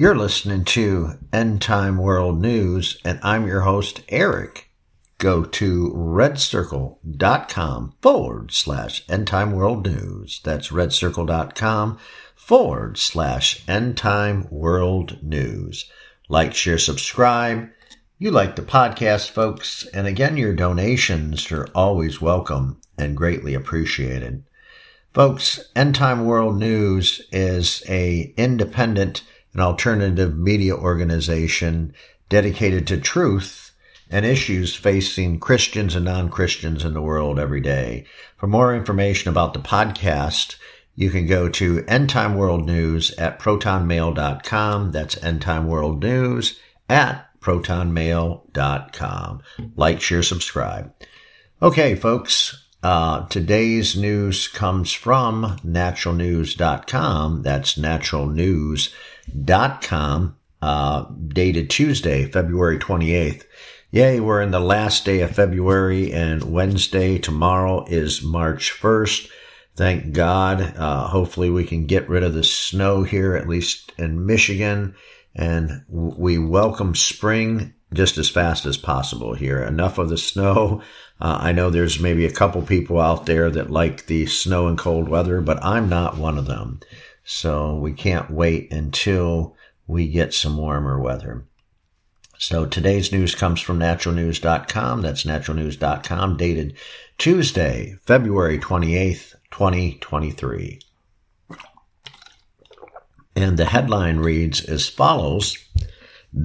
You're listening to End Time World News, and I'm your host, Eric. Go to redcircle.com forward slash End Time World News. That's redcircle.com forward slash End Time World News. Like, share, subscribe. You like the podcast, folks, and again, your donations are always welcome and greatly appreciated. Folks, End Time World News is a independent an alternative media organization dedicated to truth and issues facing Christians and non-Christians in the world every day. For more information about the podcast, you can go to End Time World News at protonmail.com. That's End Time World News at protonmail.com. Like, share, subscribe. Okay, folks. Uh, today's news comes from naturalnews.com. That's naturalnews.com, uh, dated Tuesday, February 28th. Yay, we're in the last day of February and Wednesday. Tomorrow is March 1st. Thank God. Uh, hopefully we can get rid of the snow here, at least in Michigan. And we welcome spring just as fast as possible here. Enough of the snow. Uh, I know there's maybe a couple people out there that like the snow and cold weather, but I'm not one of them. So we can't wait until we get some warmer weather. So today's news comes from naturalnews.com. That's naturalnews.com dated Tuesday, February 28th, 2023. And the headline reads as follows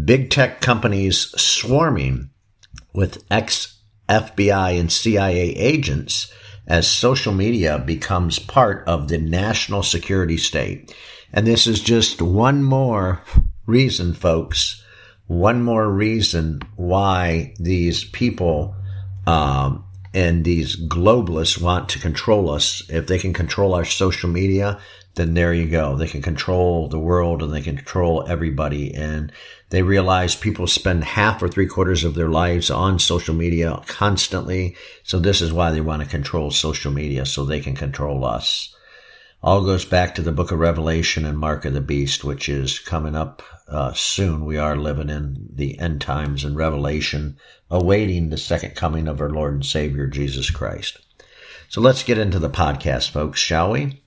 Big tech companies swarming with ex FBI and CIA agents as social media becomes part of the national security state. And this is just one more reason, folks, one more reason why these people um, and these globalists want to control us. If they can control our social media, then there you go. They can control the world and they can control everybody. And they realize people spend half or three quarters of their lives on social media constantly. So this is why they want to control social media so they can control us. All goes back to the book of Revelation and Mark of the Beast, which is coming up uh, soon. We are living in the end times and Revelation, awaiting the second coming of our Lord and Savior, Jesus Christ. So let's get into the podcast, folks, shall we?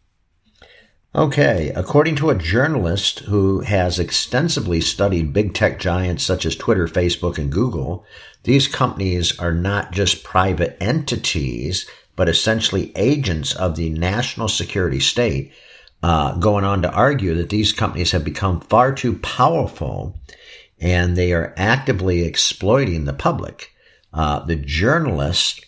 Okay, according to a journalist who has extensively studied big tech giants such as Twitter, Facebook, and Google, these companies are not just private entities, but essentially agents of the national security state, uh, going on to argue that these companies have become far too powerful and they are actively exploiting the public. Uh, the journalist,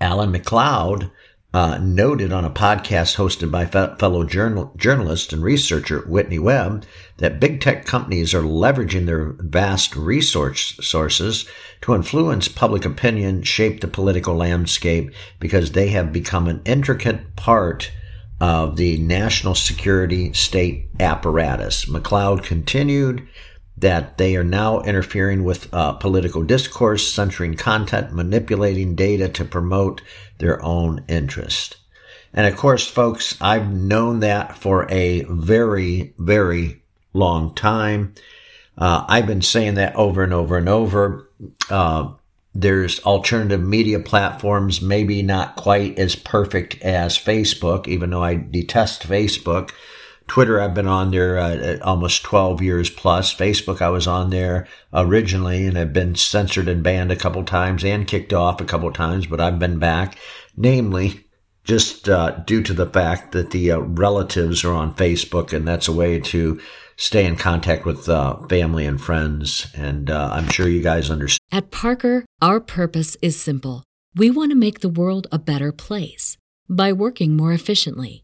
Alan MacLeod, uh, noted on a podcast hosted by fe- fellow journal- journalist and researcher Whitney Webb that big tech companies are leveraging their vast resource sources to influence public opinion, shape the political landscape, because they have become an intricate part of the national security state apparatus. MacLeod continued that they are now interfering with uh, political discourse, censoring content, manipulating data to promote their own interest. And of course, folks, I've known that for a very, very long time. Uh, I've been saying that over and over and over. Uh, there's alternative media platforms, maybe not quite as perfect as Facebook, even though I detest Facebook. Twitter, I've been on there uh, almost 12 years plus. Facebook, I was on there originally and have been censored and banned a couple times and kicked off a couple times, but I've been back, namely just uh, due to the fact that the uh, relatives are on Facebook and that's a way to stay in contact with uh, family and friends. And uh, I'm sure you guys understand. At Parker, our purpose is simple. We want to make the world a better place by working more efficiently,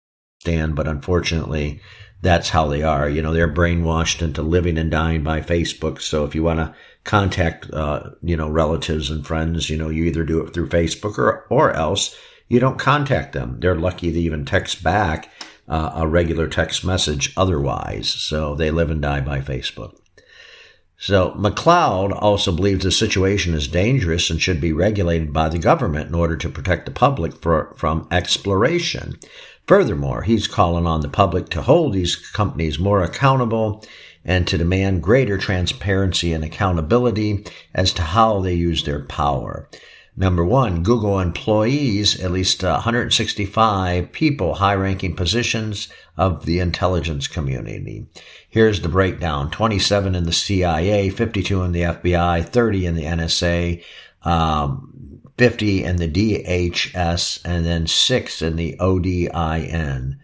Dan, but unfortunately, that's how they are. You know, they're brainwashed into living and dying by Facebook. So if you want to contact, uh, you know, relatives and friends, you know, you either do it through Facebook or, or else you don't contact them. They're lucky to even text back uh, a regular text message otherwise. So they live and die by Facebook. So MacLeod also believes the situation is dangerous and should be regulated by the government in order to protect the public for, from exploration. Furthermore, he's calling on the public to hold these companies more accountable and to demand greater transparency and accountability as to how they use their power. Number one, Google employees, at least 165 people, high ranking positions of the intelligence community. Here's the breakdown 27 in the CIA, 52 in the FBI, 30 in the NSA, um, 50 in the DHS, and then 6 in the ODIN.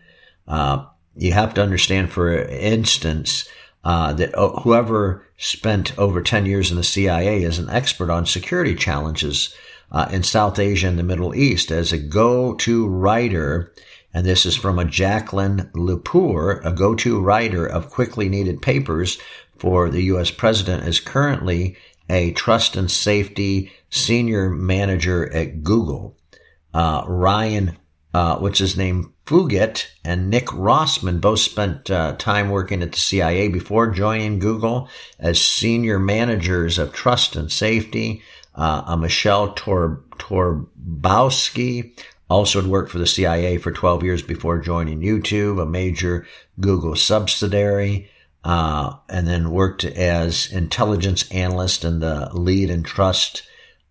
Uh, you have to understand, for instance, uh, that uh, whoever spent over 10 years in the CIA is an expert on security challenges uh, in South Asia and the Middle East as a go-to writer and this is from a Jacqueline Lopour, a go-to writer of quickly needed papers for the U.S. president, is currently a trust and safety senior manager at Google. Uh, Ryan, uh, what's his name, Fugit, and Nick Rossman both spent uh, time working at the CIA before joining Google as senior managers of trust and safety. Uh, Michelle Tor- Torbowski also had worked for the CIA for 12 years before joining YouTube, a major Google subsidiary, uh, and then worked as intelligence analyst in the lead and trust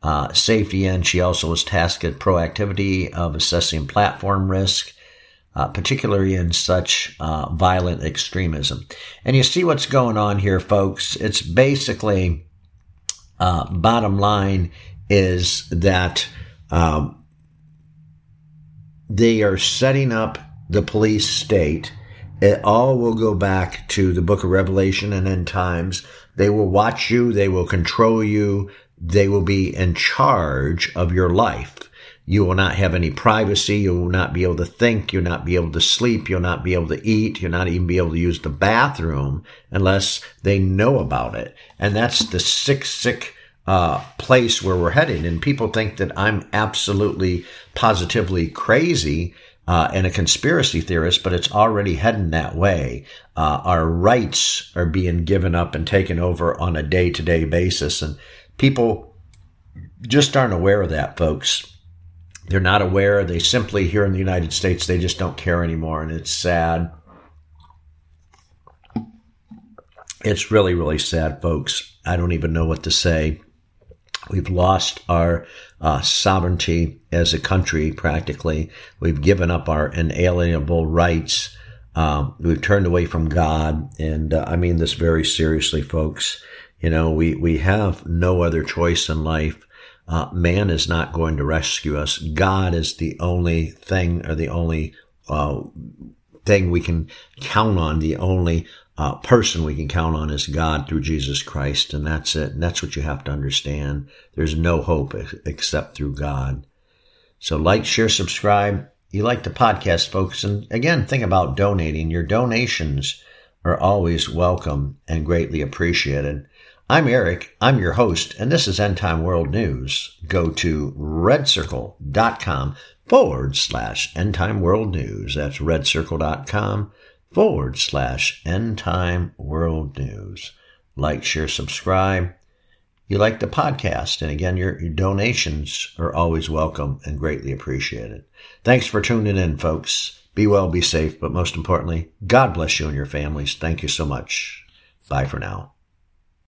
uh, safety end. She also was tasked at proactivity of assessing platform risk, uh, particularly in such uh, violent extremism. And you see what's going on here, folks. It's basically, uh, bottom line is that um, they are setting up the police state. It all will go back to the book of Revelation and end times. They will watch you. They will control you. They will be in charge of your life. You will not have any privacy. You will not be able to think. You'll not be able to sleep. You'll not be able to eat. You'll not even be able to use the bathroom unless they know about it. And that's the sick, sick uh, place where we're headed. And people think that I'm absolutely positively crazy uh, and a conspiracy theorist, but it's already heading that way. Uh, our rights are being given up and taken over on a day to day basis. And people just aren't aware of that, folks. They're not aware. They simply, here in the United States, they just don't care anymore. And it's sad. It's really, really sad, folks. I don't even know what to say. We've lost our uh, sovereignty as a country practically. We've given up our inalienable rights. Um, we've turned away from God. And uh, I mean this very seriously, folks. You know, we, we have no other choice in life. Uh, man is not going to rescue us. God is the only thing or the only uh, thing we can count on, the only uh, person we can count on is God through Jesus Christ. And that's it. And that's what you have to understand. There's no hope except through God. So like, share, subscribe. You like the podcast, folks. And again, think about donating. Your donations are always welcome and greatly appreciated. I'm Eric. I'm your host, and this is End Time World News. Go to redcircle.com forward slash End Time World News. That's redcircle.com forward slash End Time World News. Like, share, subscribe. You like the podcast, and again, your, your donations are always welcome and greatly appreciated. Thanks for tuning in, folks. Be well, be safe, but most importantly, God bless you and your families. Thank you so much. Bye for now.